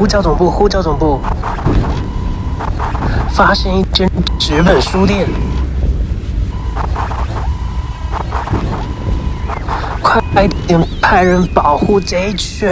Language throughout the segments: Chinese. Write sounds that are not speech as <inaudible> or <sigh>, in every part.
呼叫总部，呼叫总部！发现一间纸本书店，快点派人保护这一群！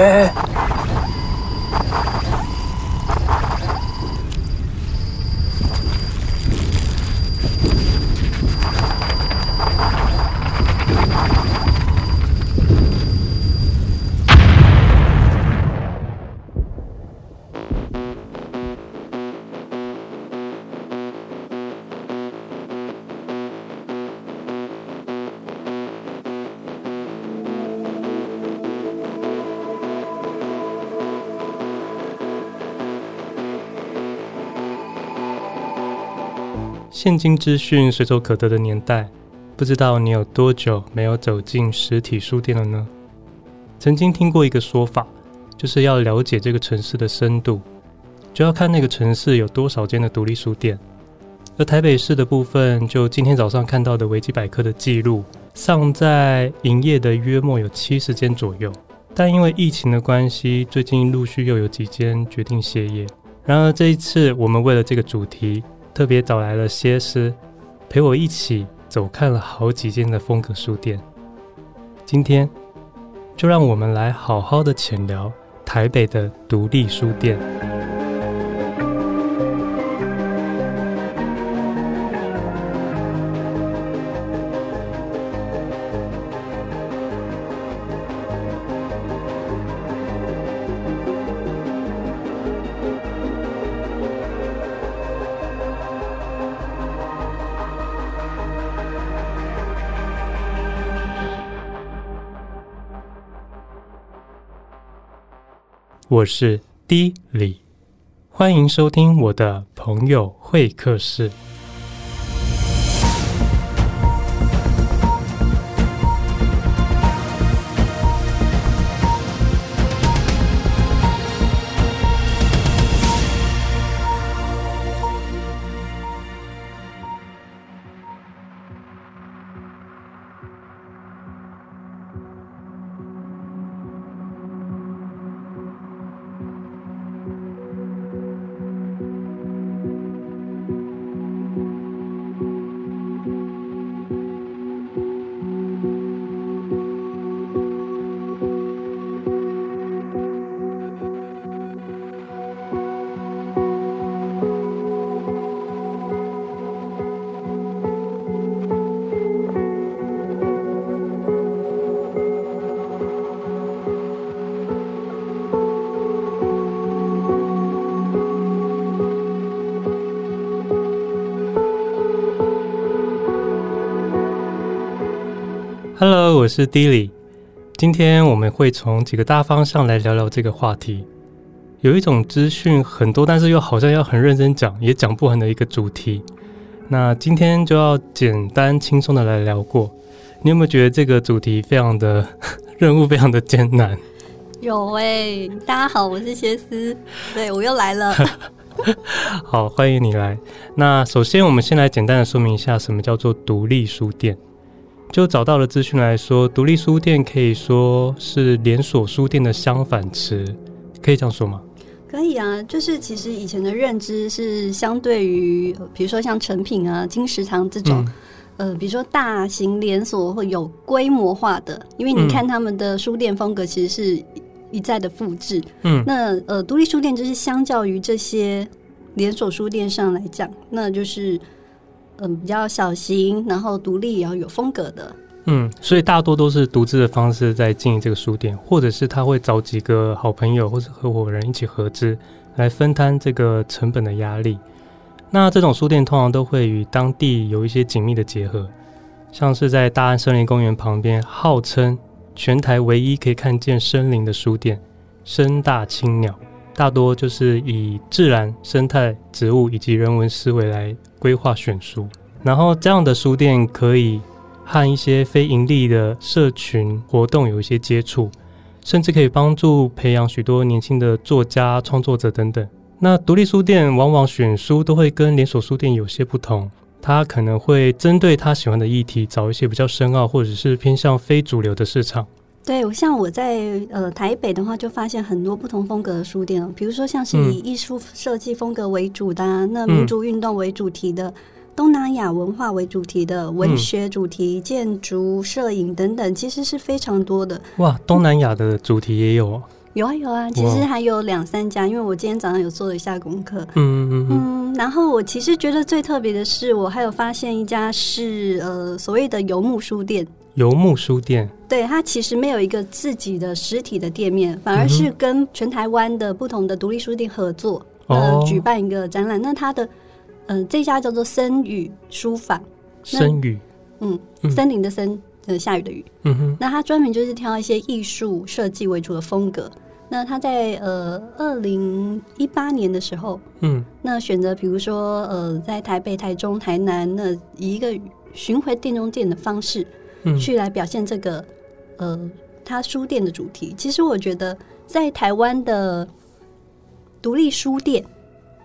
现今资讯随手可得的年代，不知道你有多久没有走进实体书店了呢？曾经听过一个说法，就是要了解这个城市的深度，就要看那个城市有多少间的独立书店。而台北市的部分，就今天早上看到的维基百科的记录，尚在营业的约莫有七十间左右，但因为疫情的关系，最近陆续又有几间决定歇业。然而这一次，我们为了这个主题，特别找来了歇思，陪我一起走看了好几间的风格书店。今天就让我们来好好的浅聊台北的独立书店。我是 D 李，欢迎收听我的朋友会客室。我是 Dilly。今天我们会从几个大方向来聊聊这个话题。有一种资讯很多，但是又好像要很认真讲，也讲不完的一个主题。那今天就要简单轻松的来聊过。你有没有觉得这个主题非常的 <laughs> 任务非常的艰难？有哎、欸，大家好，我是歇思，对，我又来了。<laughs> 好，欢迎你来。那首先我们先来简单的说明一下，什么叫做独立书店。就找到了资讯来说，独立书店可以说是连锁书店的相反词，可以这样说吗？可以啊，就是其实以前的认知是相对于，比如说像成品啊、金石堂这种，嗯、呃，比如说大型连锁会有规模化的，因为你看他们的书店风格其实是一再的复制。嗯，那呃，独立书店就是相较于这些连锁书店上来讲，那就是。嗯，比较小型，然后独立，然后有风格的。嗯，所以大多都是独自的方式在经营这个书店，或者是他会找几个好朋友或者合伙人一起合资来分摊这个成本的压力。那这种书店通常都会与当地有一些紧密的结合，像是在大安森林公园旁边，号称全台唯一可以看见森林的书店——深大青鸟。大多就是以自然、生态、植物以及人文思维来规划选书，然后这样的书店可以和一些非盈利的社群活动有一些接触，甚至可以帮助培养许多年轻的作家、创作者等等。那独立书店往往选书都会跟连锁书店有些不同，他可能会针对他喜欢的议题，找一些比较深奥或者是偏向非主流的市场。对，像我在呃台北的话，就发现很多不同风格的书店，比如说像是以艺术设计风格为主的、啊，嗯、那民族运动为主题的，东南亚文化为主题的，文学主题、建筑、摄影等等，其实是非常多的。哇，东南亚的主题也有。有啊有啊，其实还有两三家，因为我今天早上有做了一下功课。嗯嗯嗯，嗯。然后我其实觉得最特别的是，我还有发现一家是呃所谓的游牧书店。游牧书店，对，它其实没有一个自己的实体的店面，反而是跟全台湾的不同的独立书店合作，嗯、呃，举办一个展览。那它的呃这家叫做森雨书房。森雨，嗯，森林的森，呃，下雨的雨。嗯哼。那它专门就是挑一些艺术设计为主的风格。那他在呃二零一八年的时候，嗯，那选择比如说呃在台北、台中、台南，那以一个巡回店中店的方式，嗯，去来表现这个呃他书店的主题。其实我觉得在台湾的独立书店。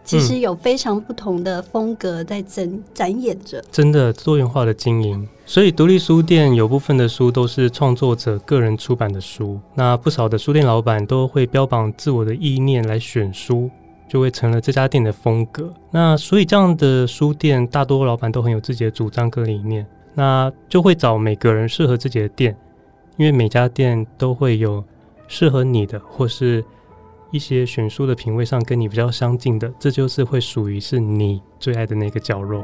其实有非常不同的风格在展展演着，真的多元化的经营。所以独立书店有部分的书都是创作者个人出版的书，那不少的书店老板都会标榜自我的意念来选书，就会成了这家店的风格。那所以这样的书店，大多老板都很有自己的主张跟理念，那就会找每个人适合自己的店，因为每家店都会有适合你的，或是。一些选书的品味上跟你比较相近的，这就是会属于是你最爱的那个角落。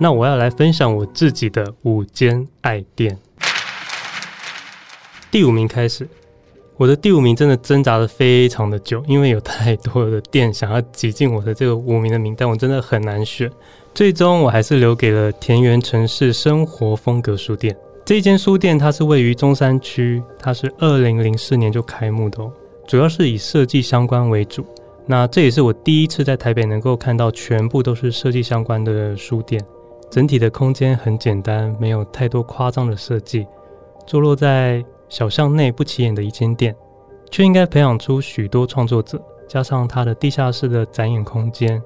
那我要来分享我自己的五间爱店。第五名开始，我的第五名真的挣扎了非常的久，因为有太多的店想要挤进我的这个五名的名单，我真的很难选。最终我还是留给了田园城市生活风格书店。这间书店它是位于中山区，它是二零零四年就开幕的哦，主要是以设计相关为主。那这也是我第一次在台北能够看到全部都是设计相关的书店。整体的空间很简单，没有太多夸张的设计，坐落在小巷内不起眼的一间店，却应该培养出许多创作者。加上它的地下室的展演空间，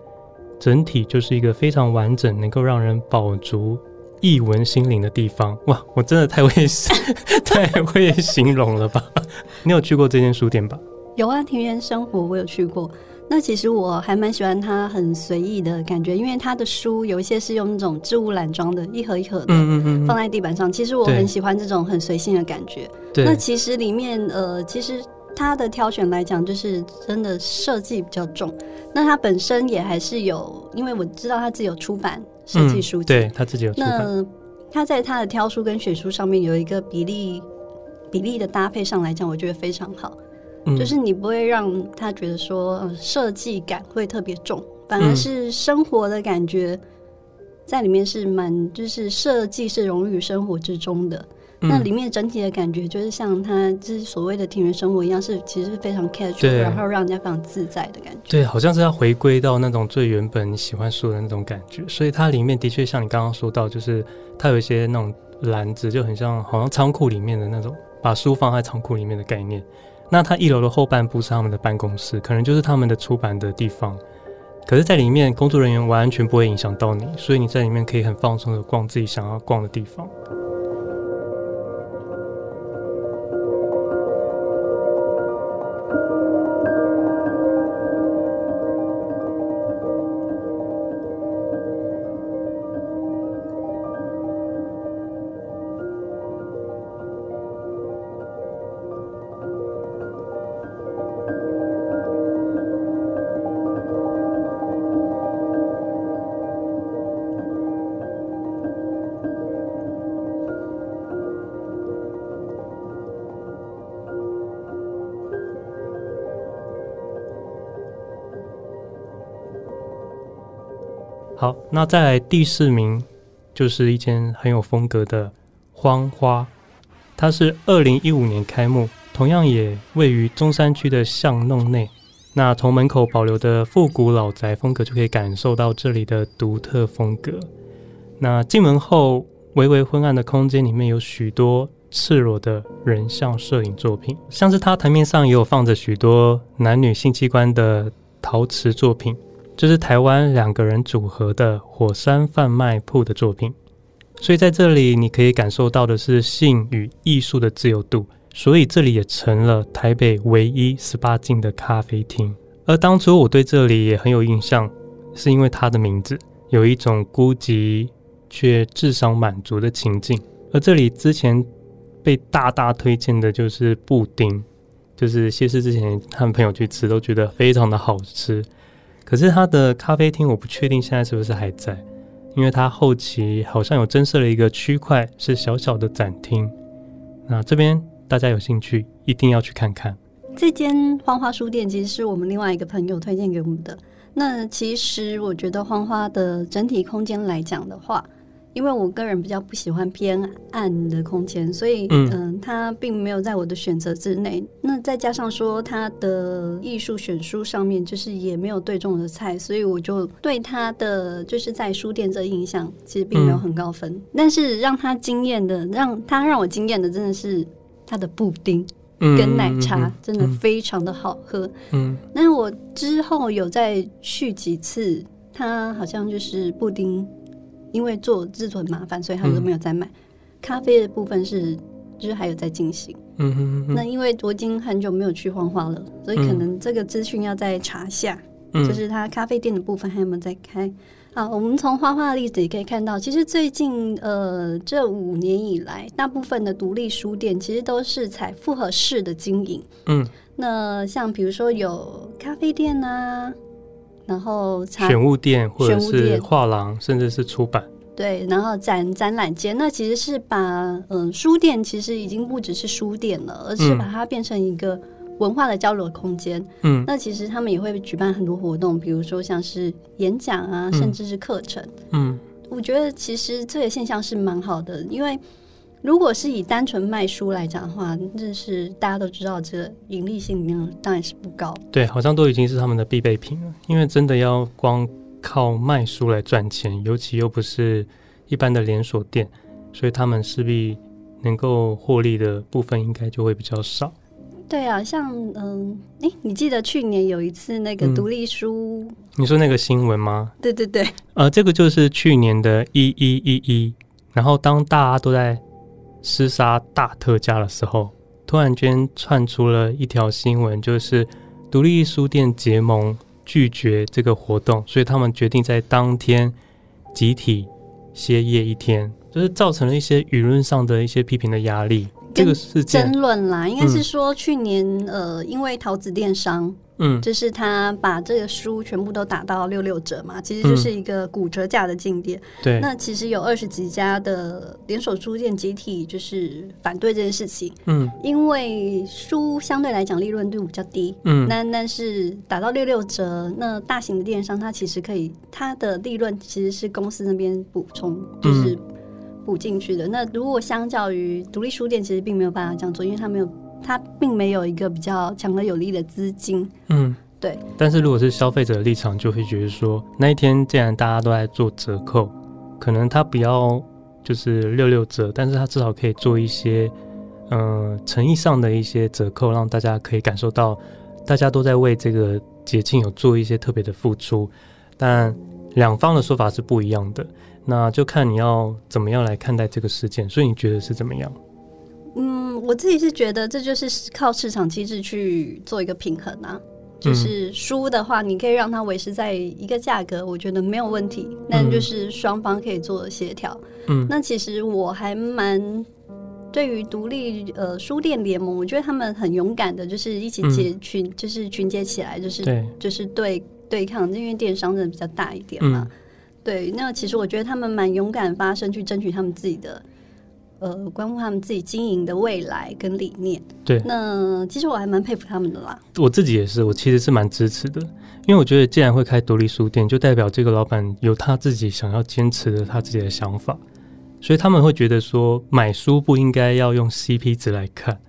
整体就是一个非常完整，能够让人饱足艺文心灵的地方。哇，我真的太会 <laughs> 太会形容了吧？你有去过这间书店吧？有啊，田园生活我有去过。那其实我还蛮喜欢它很随意的感觉，因为它的书有一些是用那种置物篮装的，一盒一盒的放在地板上。其实我很喜欢这种很随性的感觉。对那其实里面呃，其实它的挑选来讲，就是真的设计比较重。那它本身也还是有，因为我知道他自己有出版设计书籍，嗯，对，他自己有出版。那他在他的挑书跟选书上面有一个比例比例的搭配上来讲，我觉得非常好。就是你不会让他觉得说设计感会特别重，反而是生活的感觉在里面是蛮，就是设计是融入于生活之中的。那里面整体的感觉就是像他就是所谓的田园生活一样，是其实是非常 casual，然后让人家非常自在的感觉。对，好像是要回归到那种最原本你喜欢书的那种感觉。所以它里面的确像你刚刚说到，就是它有一些那种篮子，就很像好像仓库里面的那种，把书放在仓库里面的概念。那它一楼的后半部是他们的办公室，可能就是他们的出版的地方。可是，在里面工作人员完全不会影响到你，所以你在里面可以很放松的逛自己想要逛的地方。好，那再来第四名，就是一间很有风格的荒花，它是二零一五年开幕，同样也位于中山区的巷弄内。那从门口保留的复古老宅风格，就可以感受到这里的独特风格。那进门后，微微昏暗的空间里面有许多赤裸的人像摄影作品，像是它台面上也有放着许多男女性器官的陶瓷作品，这、就是台湾两个人组合的火山贩卖铺的作品。所以在这里，你可以感受到的是性与艺术的自由度。所以这里也成了台北唯一十八禁的咖啡厅。而当初我对这里也很有印象，是因为它的名字有一种孤寂却至少满足的情境。而这里之前被大大推荐的就是布丁，就是谢师之前和朋友去吃都觉得非常的好吃。可是他的咖啡厅我不确定现在是不是还在，因为他后期好像有增设了一个区块是小小的展厅。那这边。大家有兴趣，一定要去看看。这间花花书店其实是我们另外一个朋友推荐给我们的。那其实我觉得花花的整体空间来讲的话，因为我个人比较不喜欢偏暗的空间，所以嗯、呃，它并没有在我的选择之内。那再加上说它的艺术选书上面就是也没有对中的菜，所以我就对它的就是在书店这印象其实并没有很高分。嗯、但是让他惊艳的，让他让我惊艳的真的是。它的布丁跟奶茶真的非常的好喝。嗯，那我之后有再去几次，它好像就是布丁，因为做制作很麻烦，所以他们都没有再卖。咖啡的部分是，就是还有在进行。嗯哼。那因为我已经很久没有去荒花了，所以可能这个资讯要再查下，就是它咖啡店的部分还有没有在开。啊，我们从花花的例子也可以看到，其实最近呃这五年以来，大部分的独立书店其实都是采复合式的经营。嗯，那像比如说有咖啡店啊，然后选物店或者是画廊，甚至是出版。对，然后展展览间，那其实是把嗯、呃、书店其实已经不只是书店了，而是把它变成一个。文化的交流空间，嗯，那其实他们也会举办很多活动，比如说像是演讲啊，嗯、甚至是课程，嗯，我觉得其实这个现象是蛮好的，因为如果是以单纯卖书来讲的话，这是大家都知道，这个盈利性当然是不高，对，好像都已经是他们的必备品了，因为真的要光靠卖书来赚钱，尤其又不是一般的连锁店，所以他们势必能够获利的部分应该就会比较少。对啊，像嗯，哎，你记得去年有一次那个独立书，嗯，你说那个新闻吗？对对对，呃，这个就是去年的一一一一，然后当大家都在厮杀大特价的时候，突然间窜出了一条新闻，就是独立书店结盟拒绝这个活动，所以他们决定在当天集体歇业一天，就是造成了一些舆论上的一些批评的压力。这个是争论啦，应该是说去年、嗯、呃，因为桃子电商，嗯，就是他把这个书全部都打到六六折嘛，其实就是一个骨折价的进店。那其实有二十几家的连锁书店集体就是反对这件事情。嗯，因为书相对来讲利润度比较低。嗯，那但是打到六六折，那大型的电商它其实可以，它的利润其实是公司那边补充，就是。补进去的。那如果相较于独立书店，其实并没有办法这样做，因为它没有，它并没有一个比较强而有力的资金。嗯，对。但是如果是消费者的立场，就会觉得说，那一天既然大家都在做折扣，可能他不要就是六六折，但是他至少可以做一些，嗯、呃，诚意上的一些折扣，让大家可以感受到大家都在为这个节庆有做一些特别的付出。但两方的说法是不一样的。那就看你要怎么样来看待这个事件，所以你觉得是怎么样？嗯，我自己是觉得这就是靠市场机制去做一个平衡啊。就是输的话，你可以让它维持在一个价格，我觉得没有问题。但就是双方可以做协调。嗯，那其实我还蛮对于独立呃书店联盟，我觉得他们很勇敢的，就是一起结群，嗯、就是群结起来，就是对，就是对对抗，因为电商真的比较大一点嘛。嗯对，那其实我觉得他们蛮勇敢发声，去争取他们自己的，呃，关乎他们自己经营的未来跟理念。对，那其实我还蛮佩服他们的啦。我自己也是，我其实是蛮支持的，因为我觉得既然会开独立书店，就代表这个老板有他自己想要坚持的他自己的想法，所以他们会觉得说买书不应该要用 CP 值来看，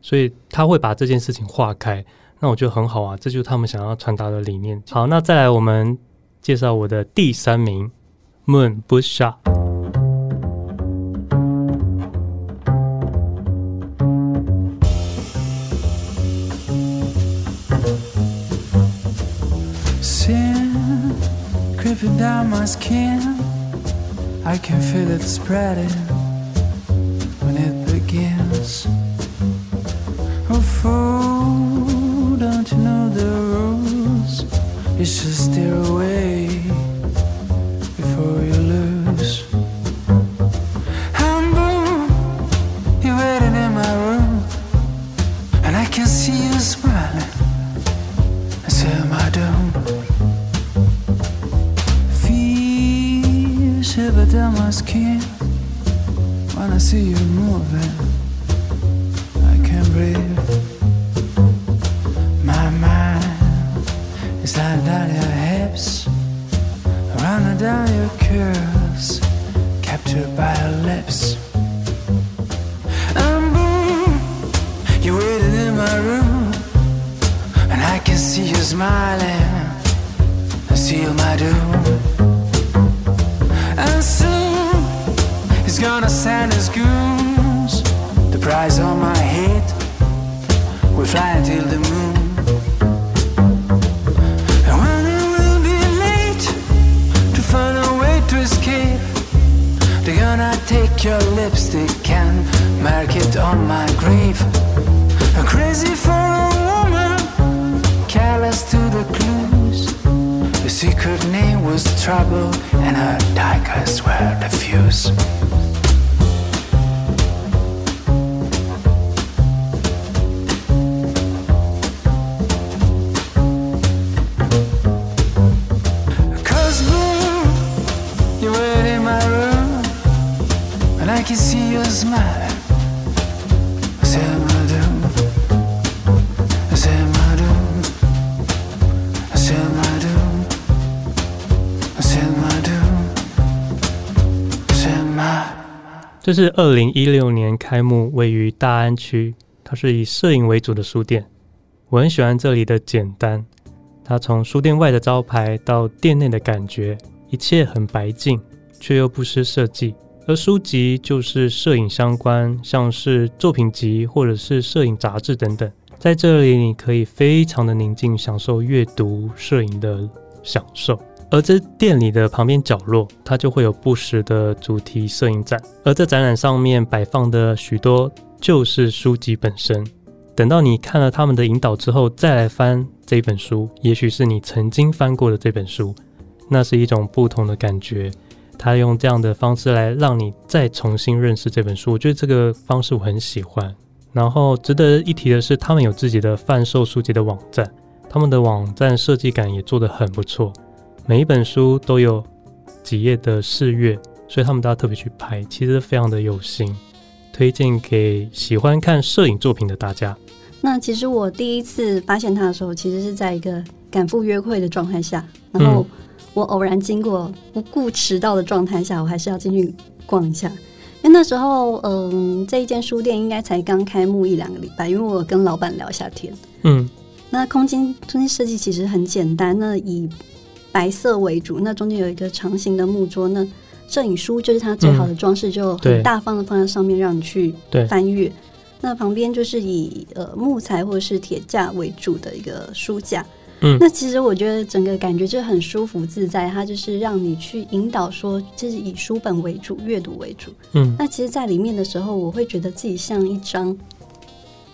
所以他会把这件事情划开。那我觉得很好啊，这就是他们想要传达的理念。好，那再来我们介绍我的第三名，Moon dripping down my skin. I can feel it spreading when it begins. Oh, fool, don't you know the rules? You should steer away. eyes on my head. We're flying till the moon. And when it will be late to find a way to escape, they're gonna take your lipstick and mark it on my grave. I'm crazy for a woman, callous to the clues. The secret name was trouble, and her daggers were the fuse. 这是二零一六年开幕，位于大安区，它是以摄影为主的书店。我很喜欢这里的简单，它从书店外的招牌到店内的感觉，一切很白净，却又不失设计。而书籍就是摄影相关，像是作品集或者是摄影杂志等等，在这里你可以非常的宁静，享受阅读摄影的享受。而这店里的旁边角落，它就会有不时的主题摄影展，而这展览上面摆放的许多就是书籍本身。等到你看了他们的引导之后，再来翻这本书，也许是你曾经翻过的这本书，那是一种不同的感觉。他用这样的方式来让你再重新认识这本书，我觉得这个方式我很喜欢。然后值得一提的是，他们有自己的贩售书籍的网站，他们的网站设计感也做得很不错。每一本书都有几页的试阅，所以他们都要特别去拍，其实非常的有心，推荐给喜欢看摄影作品的大家。那其实我第一次发现他的时候，其实是在一个赶赴约会的状态下，然后我偶然经过，不顾迟到的状态下，我还是要进去逛一下。因为那时候，嗯，这一间书店应该才刚开幕一两个礼拜，因为我跟老板聊一下天。嗯，那空间空间设计其实很简单，那以白色为主，那中间有一个长形的木桌，那摄影书就是它最好的装饰，就很大方的放在上面，让你去翻阅。那旁边就是以呃木材或者是铁架为主的一个书架。嗯，那其实我觉得整个感觉就很舒服自在，它就是让你去引导说，就是以书本为主，阅读为主。嗯，那其实，在里面的时候，我会觉得自己像一张，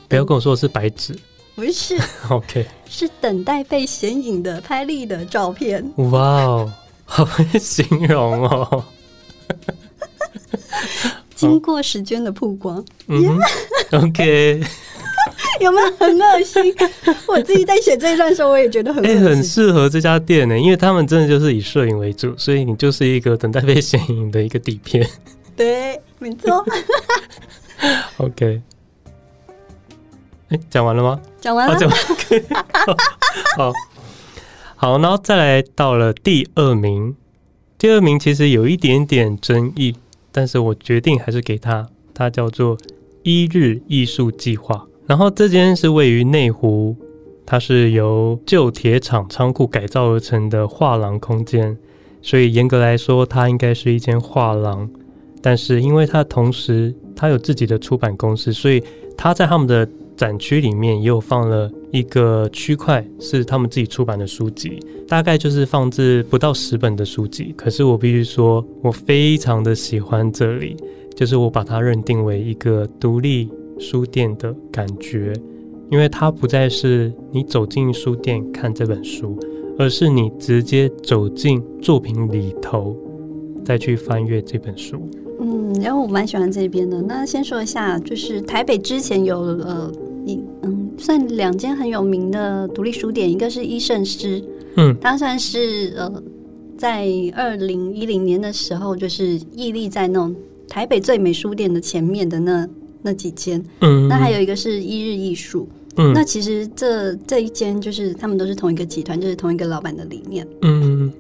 不要跟我说是白纸。不是，<laughs> OK，是等待被显影的拍立的照片。哇哦，好会形容哦！<laughs> 经过时间的曝光，嗯，OK，<laughs> 有没有很恶心？我自己在写这一段的时候，我也觉得很……哎、欸，很适合这家店呢，因为他们真的就是以摄影为主，所以你就是一个等待被显影的一个底片。对，没错。OK。讲完了吗？讲完了。讲完 <laughs> 好，好，然后再来到了第二名。第二名其实有一点点争议，但是我决定还是给他。它叫做一日艺术计划。然后这间是位于内湖它是由旧铁厂仓库改造而成的画廊空间，所以严格来说，它应该是一间画廊。但是因为它同时它有自己的出版公司，所以它在他们的展区里面也有放了一个区块，是他们自己出版的书籍，大概就是放置不到十本的书籍。可是我必须说，我非常的喜欢这里，就是我把它认定为一个独立书店的感觉，因为它不再是你走进书店看这本书，而是你直接走进作品里头，再去翻阅这本书。嗯，然后我蛮喜欢这边的。那先说一下，就是台北之前有呃一嗯，算两间很有名的独立书店，一个是医圣诗，嗯，它算是呃在二零一零年的时候，就是屹立在那种台北最美书店的前面的那那几间，嗯，那还有一个是一日艺术，嗯，那其实这这一间就是他们都是同一个集团，就是同一个老板的理念，嗯，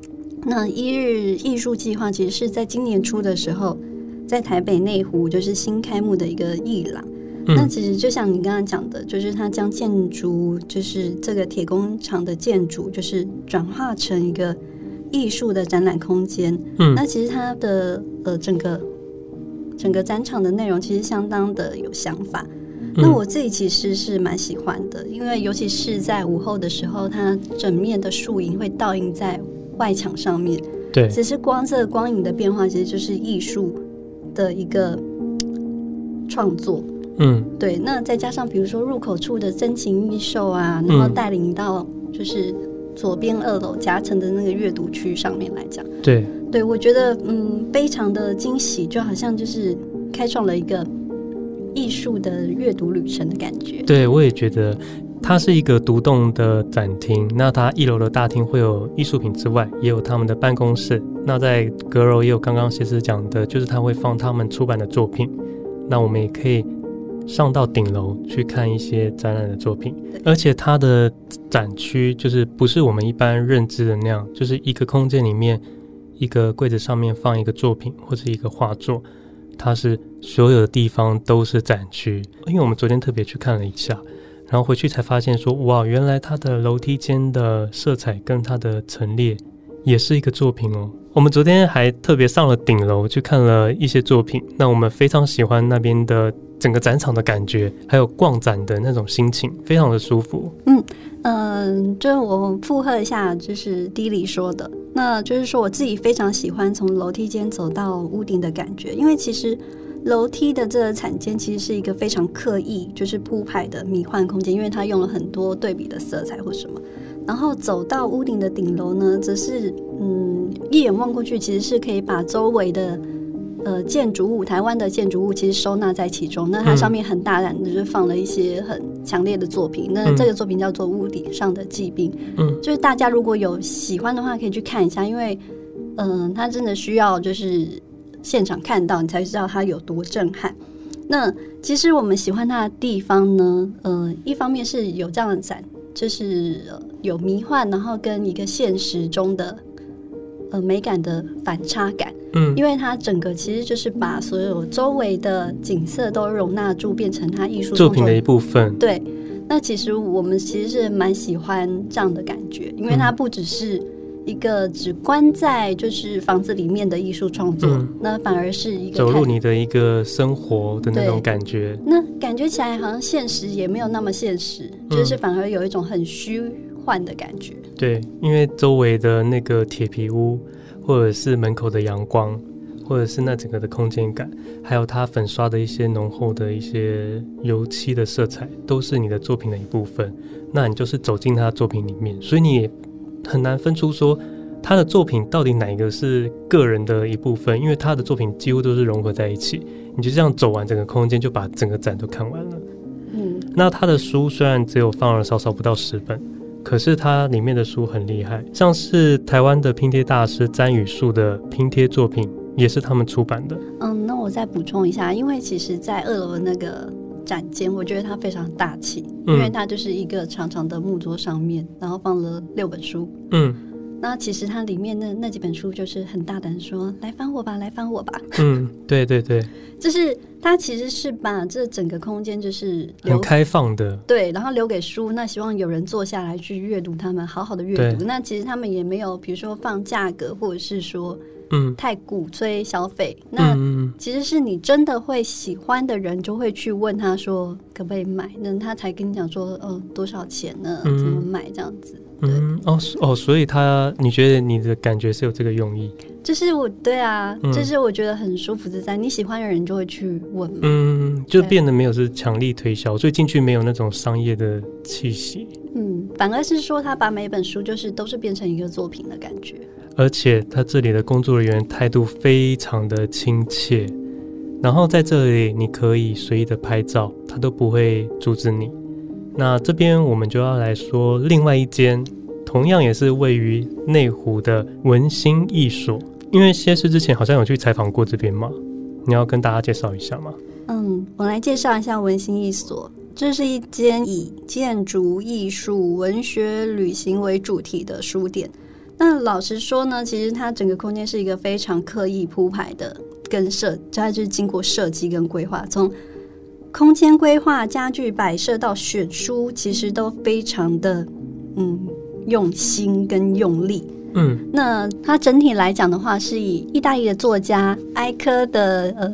那一日艺术计划其实是在今年初的时候。在台北内湖就是新开幕的一个艺廊，嗯，那其实就像你刚刚讲的，就是它将建筑，就是这个铁工厂的建筑，就是转化成一个艺术的展览空间。嗯，那其实它的呃整个整个展场的内容其实相当的有想法。嗯，那我自己其实是蛮喜欢的，因为尤其是在午后的时候，它整面的树影会倒映在外墙上面。对，其实光这个光影的变化，其实就是艺术。的一个创作，嗯，对，那再加上比如说入口处的真情异兽啊，然后带领到就是左边二楼夹层的那个阅读区上面来讲，对，对我觉得嗯非常的惊喜，就好像就是开创了一个艺术的阅读旅程的感觉。对，我也觉得。它是一个独栋的展厅，那它一楼的大厅会有艺术品之外，也有他们的办公室。那在阁楼也有刚刚谢师讲的，就是他会放他们出版的作品。那我们也可以上到顶楼去看一些展览的作品，而且它的展区就是不是我们一般认知的那样，就是一个空间里面一个柜子上面放一个作品或者一个画作，它是所有的地方都是展区。因为我们昨天特别去看了一下。然后回去才发现说，哇，原来它的楼梯间的色彩跟它的陈列也是一个作品哦。我们昨天还特别上了顶楼去看了一些作品，那我们非常喜欢那边的整个展场的感觉，还有逛展的那种心情，非常的舒服。嗯嗯、呃，就我附和一下，就是迪里说的，那就是说我自己非常喜欢从楼梯间走到屋顶的感觉，因为其实。楼梯的这个产间其实是一个非常刻意，就是铺排的迷幻空间，因为它用了很多对比的色彩或什么。然后走到屋顶的顶楼呢，则是嗯，一眼望过去，其实是可以把周围的呃建筑物，台湾的建筑物其实收纳在其中。那它上面很大胆的就是放了一些很强烈的作品。嗯、那这个作品叫做《屋顶上的疾病》，嗯，就是大家如果有喜欢的话，可以去看一下，因为嗯、呃，它真的需要就是。现场看到你才知道它有多震撼。那其实我们喜欢它的地方呢，呃，一方面是有这样的展，就是有迷幻，然后跟一个现实中的呃美感的反差感。嗯，因为它整个其实就是把所有周围的景色都容纳住，变成它艺术作品的一部分。对，那其实我们其实是蛮喜欢这样的感觉，因为它不只是。一个只关在就是房子里面的艺术创作，嗯，那反而是一个走入你的一个生活的那种感觉。那感觉起来好像现实也没有那么现实，嗯，就是反而有一种很虚幻的感觉。对，因为周围的那个铁皮屋，或者是门口的阳光，或者是那整个的空间感，还有它粉刷的一些浓厚的一些油漆的色彩，都是你的作品的一部分。那你就是走进他的作品里面，所以你也。很难分出说他的作品到底哪一个是个人的一部分，因为他的作品几乎都是融合在一起。你就这样走完整个空间，就把整个展都看完了。嗯，那他的书虽然只有放了少少不到十本，可是它里面的书很厉害，像是台湾的拼贴大师詹宇树的拼贴作品，也是他们出版的。嗯，那我再补充一下，因为其实，在二楼的那个。展间，我觉得它非常大气，因为它就是一个长长的木桌上面，然后放了六本书。嗯，那其实它里面那那几本书就是很大胆说，来翻我吧，来翻我吧。嗯，对对对，<laughs> 就是它其实是把这整个空间就是很开放的，对，然后留给书，那希望有人坐下来去阅读，他们好好的阅读。那其实他们也没有，比如说放价格，或者是说。嗯，太鼓吹消费，那其实是你真的会喜欢的人，就会去问他说可不可以买，那他才跟你讲说，呃，多少钱呢？怎么买这样子？嗯，哦哦，所以他，你觉得你的感觉是有这个用意？就是我对啊，就是我觉得很舒服自在，你喜欢的人就会去问，嗯，就变得没有是强力推销，所以进去没有那种商业的气息，嗯，反而是说他把每本书就是都是变成一个作品的感觉。而且他这里的工作人员态度非常的亲切，然后在这里你可以随意的拍照，他都不会阻止你。那这边我们就要来说另外一间，同样也是位于内湖的文心艺所。因为谢师之前好像有去采访过这边嘛，你要跟大家介绍一下吗？嗯，我来介绍一下文心艺所，这是一间以建筑、艺术、文学、旅行为主题的书店。那老实说呢，其实它整个空间是一个非常刻意铺排的，跟设，它就是经过设计跟规划，从空间规划、家具摆设到选书，其实都非常的嗯用心跟用力。嗯，那它整体来讲的话，是以意大利的作家埃科的呃。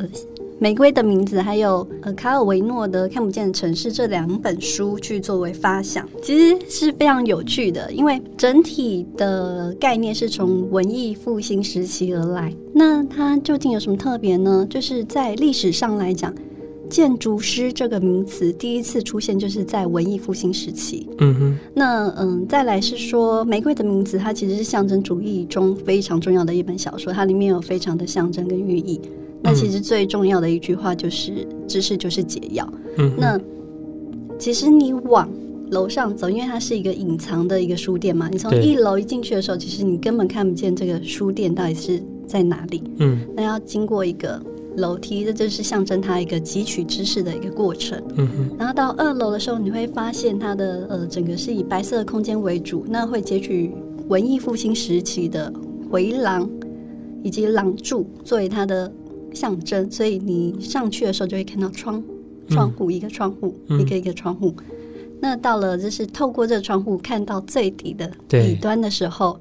玫瑰的名字，还有呃卡尔维诺的《看不见的城市》这两本书去作为发想，其实是非常有趣的，因为整体的概念是从文艺复兴时期而来。那它究竟有什么特别呢？就是在历史上来讲，建筑师这个名词第一次出现就是在文艺复兴时期。嗯哼。那嗯，再来是说《玫瑰的名字》，它其实是象征主义中非常重要的一本小说，它里面有非常的象征跟寓意。那其实最重要的一句话就是“知识就是解药”。嗯，那其实你往楼上走，因为它是一个隐藏的一个书店嘛，你从一楼一进去的时候，其实你根本看不见这个书店到底是在哪里。嗯，那要经过一个楼梯，这就是象征它一个汲取知识的一个过程。嗯哼，然后到二楼的时候，你会发现它的呃整个是以白色的空间为主，那会截取文艺复兴时期的回廊以及廊柱作为它的。象征，所以你上去的时候就会看到窗，窗户一个窗户，嗯、一个一个窗户。那到了就是透过这个窗户看到最底的底端的时候，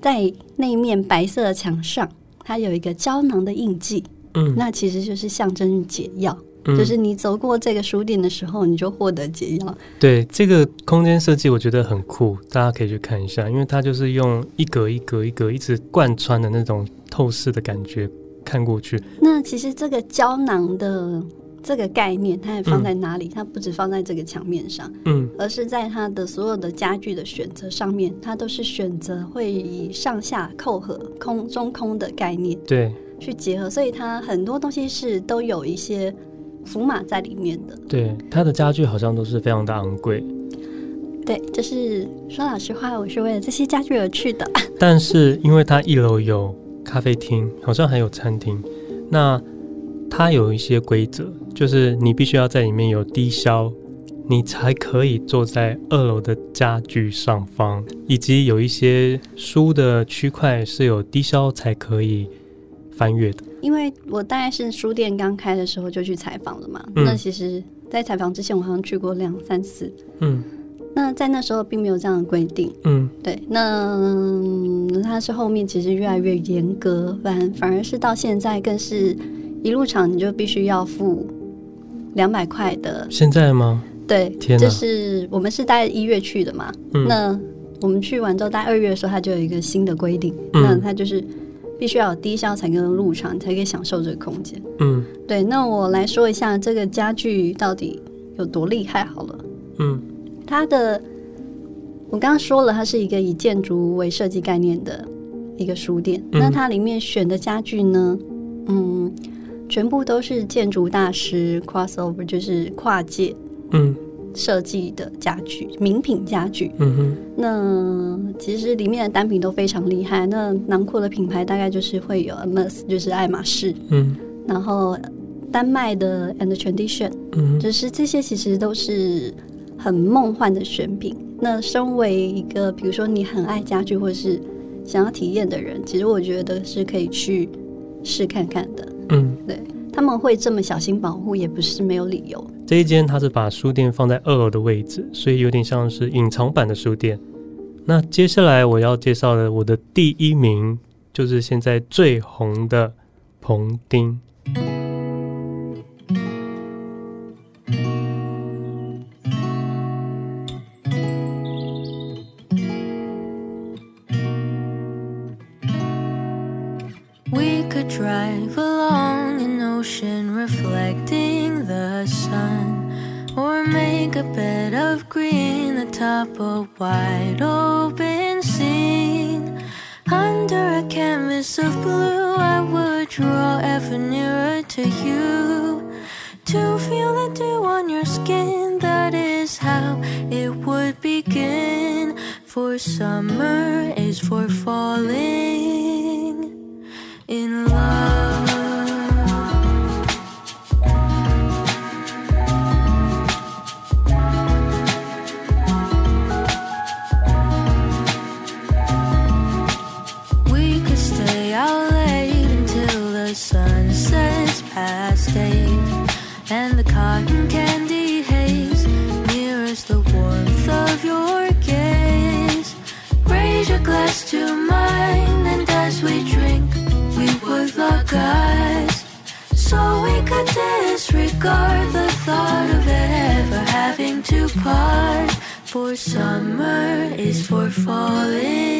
在那一面白色的墙上，它有一个胶囊的印记。嗯，那其实就是象征解药，嗯、就是你走过这个书店的时候，你就获得解药。对，这个空间设计我觉得很酷，大家可以去看一下，因为它就是用一格一格一格一直贯穿的那种透视的感觉。看过去，那其实这个胶囊的这个概念，它也放在哪里？嗯、它不止放在这个墙面上，嗯，而是在它的所有的家具的选择上面，它都是选择会以上下扣合、空中空的概念，对，去结合，所以它很多东西是都有一些符码在里面的。对，它的家具好像都是非常的昂贵。对，就是说老实话，我是为了这些家具而去的。<laughs> 但是因为它一楼有。咖啡厅好像还有餐厅，那它有一些规则，就是你必须要在里面有低消，你才可以坐在二楼的家具上方，以及有一些书的区块是有低消才可以翻阅的。因为我大概是书店刚开的时候就去采访了嘛，嗯、那其实，在采访之前我好像去过两三次，嗯。那在那时候并没有这样的规定，嗯，对。那它是后面其实越来越严格，反反而是到现在更是一入场你就必须要付两百块的。现在吗？对，天，就是我们是大概一月去的嘛，嗯，那我们去完之后，大概二月的时候，它就有一个新的规定，嗯，那它就是必须要有低消才能入场，才可以享受这个空间。嗯，对。那我来说一下这个家具到底有多厉害好了，嗯。它的，我刚刚说了，它是一个以建筑为设计概念的一个书店。嗯、那它里面选的家具呢，嗯，全部都是建筑大师 crossover，就是跨界，嗯，设计的家具，嗯、名品家具。嗯哼。那其实里面的单品都非常厉害。那囊括的品牌大概就是会有 Hermès，就是爱马仕。嗯。然后丹麦的 And Tradition，嗯，就是这些其实都是。很梦幻的选品。那身为一个，比如说你很爱家具，或者是想要体验的人，其实我觉得是可以去试看看的。嗯，对，他们会这么小心保护，也不是没有理由。这一间它是把书店放在二楼的位置，所以有点像是隐藏版的书店。那接下来我要介绍的我的第一名，就是现在最红的彭丁。is for falling.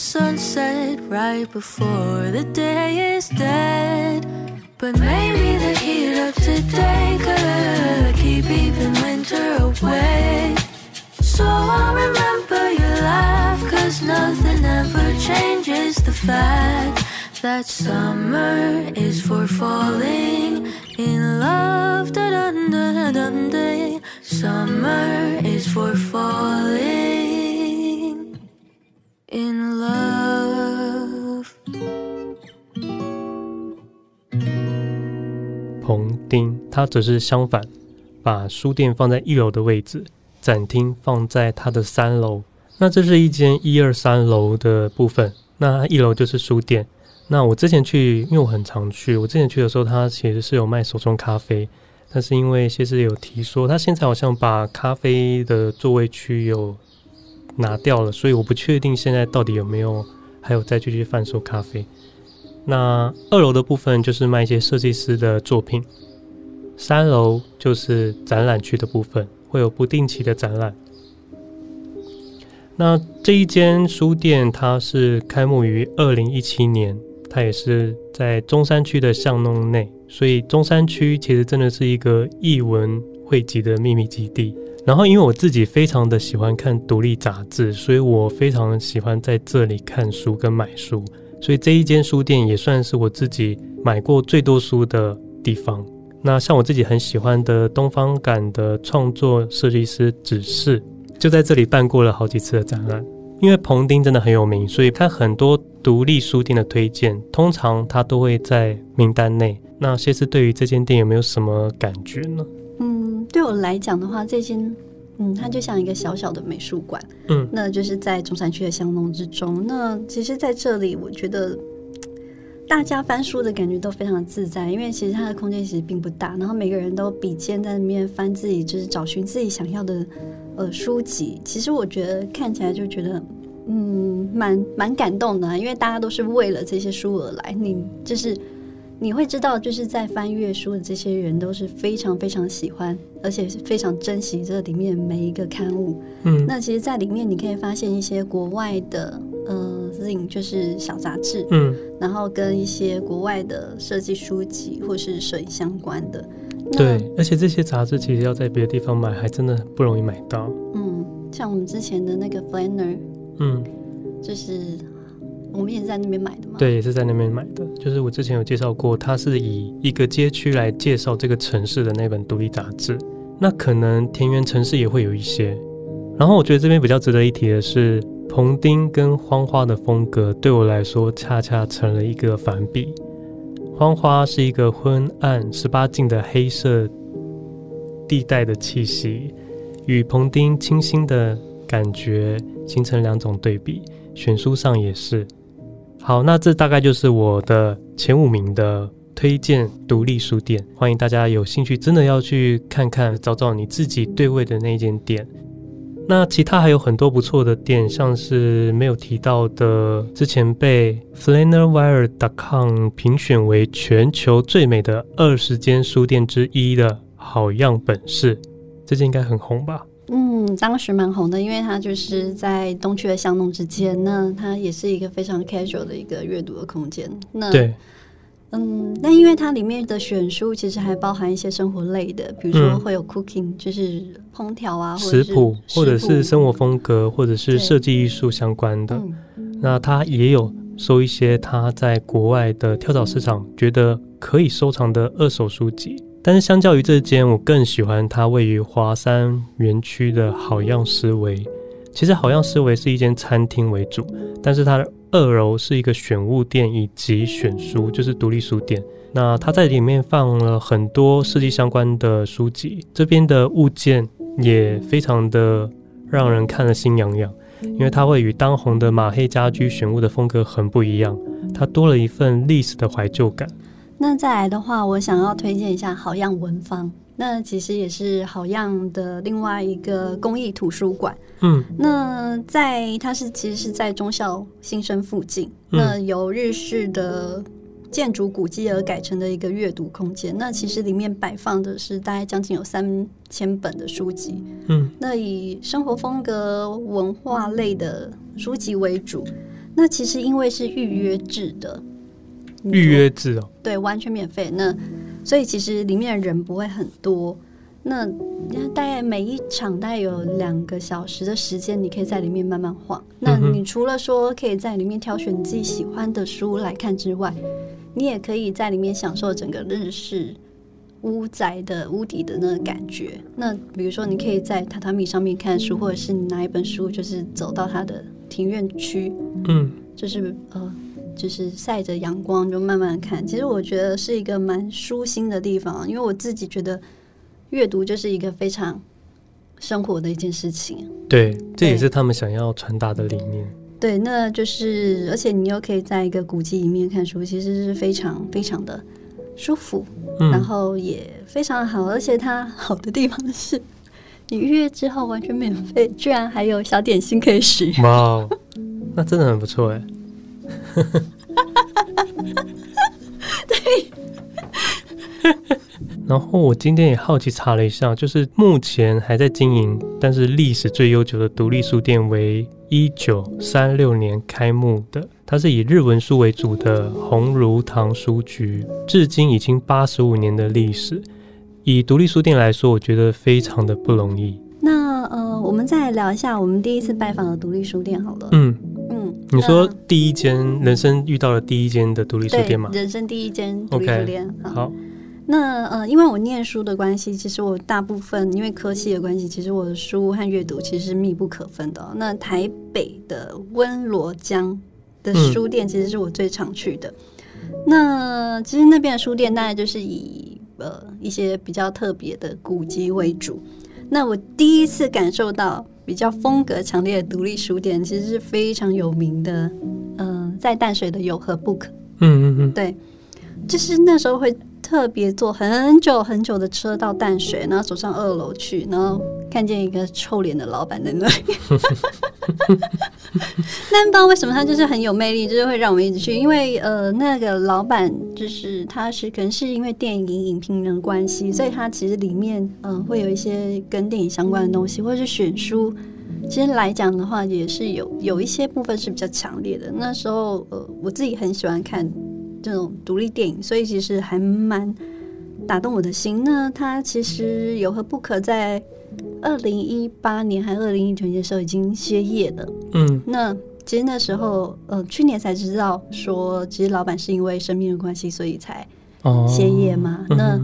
sunset right before the day is dead. But maybe the heat of today could keep even winter away. So I'll remember your laugh, cause nothing ever changes the fact that summer is for fall. 它则是相反，把书店放在一楼的位置，展厅放在它的三楼。那这是一间一二三楼的部分，那一楼就是书店。那我之前去，因为我很常去，我之前去的时候，它其实是有卖手冲咖啡，但是因为谢师有提说，他现在好像把咖啡的座位区有拿掉了，所以我不确定现在到底有没有还有再继续贩售咖啡。那二楼的部分就是卖一些设计师的作品。三楼就是展览区的部分，会有不定期的展览。那这一间书店，它是开幕于二零一七年，它也是在中山区的巷弄内，所以中山区其实真的是一个艺文汇集的秘密基地。然后，因为我自己非常的喜欢看独立杂志，所以我非常喜欢在这里看书跟买书，所以这一间书店也算是我自己买过最多书的地方。那像我自己很喜欢的东方感的创作设计师指示就在这里办过了好几次的展览。因为彭丁真的很有名，所以他很多独立书店的推荐，通常他都会在名单内。那谢师对于这间店有没有什么感觉呢？嗯，对我来讲的话，这间嗯，它就像一个小小的美术馆，嗯，那就是在中山区的巷弄之中。那其实在这里，我觉得。大家翻书的感觉都非常自在，因为其实它的空间其实并不大，然后每个人都笔尖在那边翻自己，就是找寻自己想要的呃书籍。其实我觉得看起来就觉得嗯，蛮蛮感动的啊，因为大家都是为了这些书而来。你就是你会知道，就是在翻阅书的这些人都是非常非常喜欢，而且是非常珍惜这里面每一个刊物。嗯，那其实，在里面你可以发现一些国外的呃就是小杂志。嗯，然后跟一些国外的设计书籍或是摄影相关的。对，而且这些杂志其实要在别的地方买，还真的不容易买到。嗯，像我们之前的那个 Flanner。嗯，就是我们也是在那边买的嘛。对，也是在那边买的。就是我之前有介绍过，它是以一个街区来介绍这个城市的那本独立杂志。那可能田园城市也会有一些。然后我觉得这边比较值得一提的是，彭丁跟荒花的风格对我来说恰恰成了一个反比。荒花是一个昏暗十八禁的黑色地带的气息，与彭丁清新的感觉。形成两种对比，选书上也是。好，那这大概就是我的前五名的推荐独立书店，欢迎大家有兴趣真的要去看看，找找你自己对味的那间店。那其他还有很多不错的店，像是没有提到的，之前被 FlannerWire.com 评选为全球最美的二十间书店之一的好样本事，这件应该很红吧？嗯，当时蛮红的，因为它就是在东区的巷弄之间，那它也是一个非常 casual 的一个阅读的空间。那对，嗯，那因为它里面的选书其实还包含一些生活类的，比如说会有 cooking，、嗯、就是烹调啊，或者是食谱，或者是生活风格，或者是设计艺术相关的。那它也有收一些他在国外的跳蚤市场觉得可以收藏的二手书籍。但是相较于这间，我更喜欢它位于华山园区的好样思维。其实好样思维是一间餐厅为主，但是它的二楼是一个选物店以及选书，就是独立书店。那它在里面放了很多设计相关的书籍，这边的物件也非常的让人看了心痒痒，因为它会与当红的马黑家居选物的风格很不一样，它多了一份历史的怀旧感。那再来的话，我想要推荐一下好样文芳，那其实也是好样的另外一个公益图书馆。嗯，那在它是其实是在中校新生附近，嗯、那由日式的建筑古迹而改成的一个阅读空间。那其实里面摆放的是大概将近有三千本的书籍。嗯，那以生活风格、文化类的书籍为主。那其实因为是预约制的。预约制哦，对，完全免费。那所以其实里面的人不会很多。那大概每一场大概有两个小时的时间，你可以在里面慢慢晃。那你除了说可以在里面挑选你自己喜欢的书来看之外，你也可以在里面享受整个日式屋宅的屋底的那个感觉。那比如说，你可以在榻榻米上面看书，或者是你拿一本书，就是走到它的庭院区，嗯，就是呃。就是晒着阳光，就慢慢看。其实我觉得是一个蛮舒心的地方，因为我自己觉得阅读就是一个非常生活的一件事情。对，这也是他们想要传达的理念。对，那就是，而且你又可以在一个古迹里面看书，其实是非常非常的舒服，嗯、然后也非常好。而且它好的地方是，你预约之后完全免费，居然还有小点心可以使用。哇，那真的很不错哎。对。<laughs> 然后我今天也好奇查了一下，就是目前还在经营，但是历史最悠久的独立书店为一九三六年开幕的，它是以日文书为主的鸿儒堂书局，至今已经八十五年的历史。以独立书店来说，我觉得非常的不容易。那呃，我们再聊一下我们第一次拜访的独立书店好了。嗯。你说第一间人生遇到了第一间的独立书店吗？人生第一间独立书店。Okay, 好，那呃，因为我念书的关系，其实我大部分因为科系的关系，其实我的书和阅读其实是密不可分的。那台北的温罗江的书店，其实是我最常去的。嗯、那其实那边的书店大概就是以呃一些比较特别的古籍为主。那我第一次感受到。比较风格强烈的独立书店，其实是非常有名的。嗯、呃，在淡水的有和 book，嗯嗯嗯，对，就是那时候会特别坐很久很久的车到淡水，然后走上二楼去，然后看见一个臭脸的老板在那里。<laughs> 那不知道为什么他就是很有魅力，就是会让我们一直去。因为呃，那个老板就是他是可能是因为电影影评人的关系，所以他其实里面嗯、呃、会有一些跟电影相关的东西，或者是选书。其实来讲的话，也是有有一些部分是比较强烈的。那时候呃，我自己很喜欢看这种独立电影，所以其实还蛮打动我的心。那他其实有何不可在？二零一八年还是二零一九年的时候已经歇业了。嗯，那其实那时候，呃，去年才知道说，其实老板是因为生病的关系，所以才歇业嘛。哦、那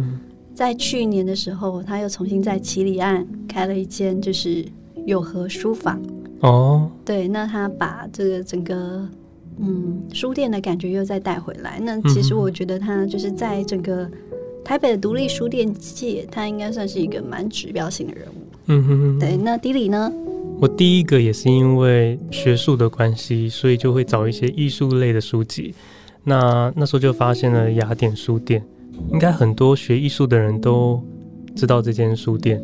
在去年的时候，他又重新在七里岸开了一间就是有和书房。哦，对，那他把这个整个嗯书店的感觉又再带回来。那其实我觉得他就是在整个。台北的独立书店界，他应该算是一个蛮指标性的人物。嗯哼哼。对，那 Dilly 呢？我第一个也是因为学术的关系，所以就会找一些艺术类的书籍。那那时候就发现了雅典书店，应该很多学艺术的人都知道这间书店。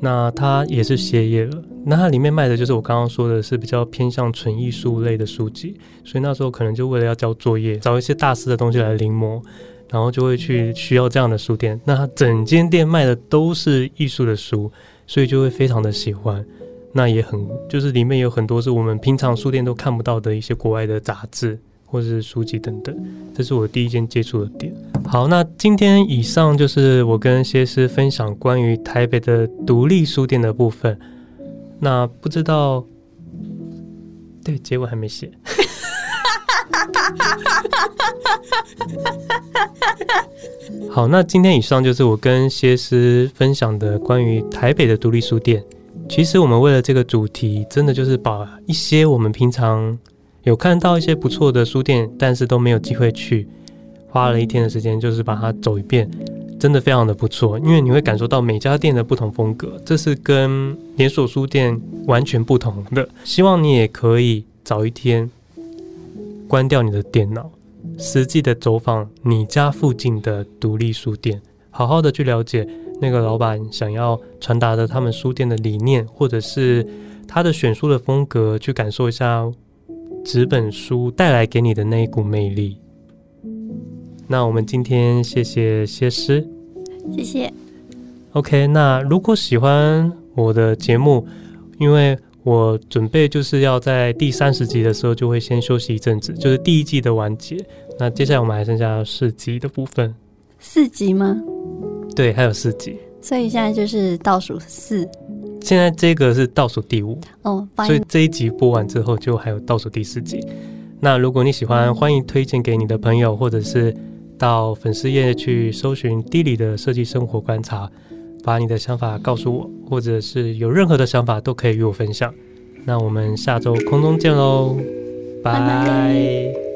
那它也是歇业了。那它里面卖的就是我刚刚说的是比较偏向纯艺术类的书籍，所以那时候可能就为了要交作业，找一些大师的东西来临摹。然后就会去需要这样的书店，那它整间店卖的都是艺术的书，所以就会非常的喜欢。那也很就是里面有很多是我们平常书店都看不到的一些国外的杂志或者是书籍等等，这是我第一间接触的店。好，那今天以上就是我跟谢师分享关于台北的独立书店的部分。那不知道，对，结尾还没写。<laughs> 好，那今天以上就是我跟谢师分享的关于台北的独立书店。其实我们为了这个主题，真的就是把一些我们平常有看到一些不错的书店，但是都没有机会去，花了一天的时间，就是把它走一遍，真的非常的不错。因为你会感受到每家店的不同风格，这是跟连锁书店完全不同的。希望你也可以早一天。关掉你的电脑，实际的走访你家附近的独立书店，好好的去了解那个老板想要传达的他们书店的理念，或者是他的选书的风格，去感受一下纸本书带来给你的那一股魅力。那我们今天谢谢谢师，谢谢。OK，那如果喜欢我的节目，因为。我准备就是要在第三十集的时候就会先休息一阵子，就是第一季的完结。那接下来我们还剩下四集的部分，四集吗？对，还有四集。所以现在就是倒数四。现在这个是倒数第五哦，所以这一集播完之后就还有倒数第四集。那如果你喜欢，欢迎推荐给你的朋友，或者是到粉丝页去搜寻地理的设计生活观察。把你的想法告诉我，或者是有任何的想法都可以与我分享。那我们下周空中见喽，拜拜。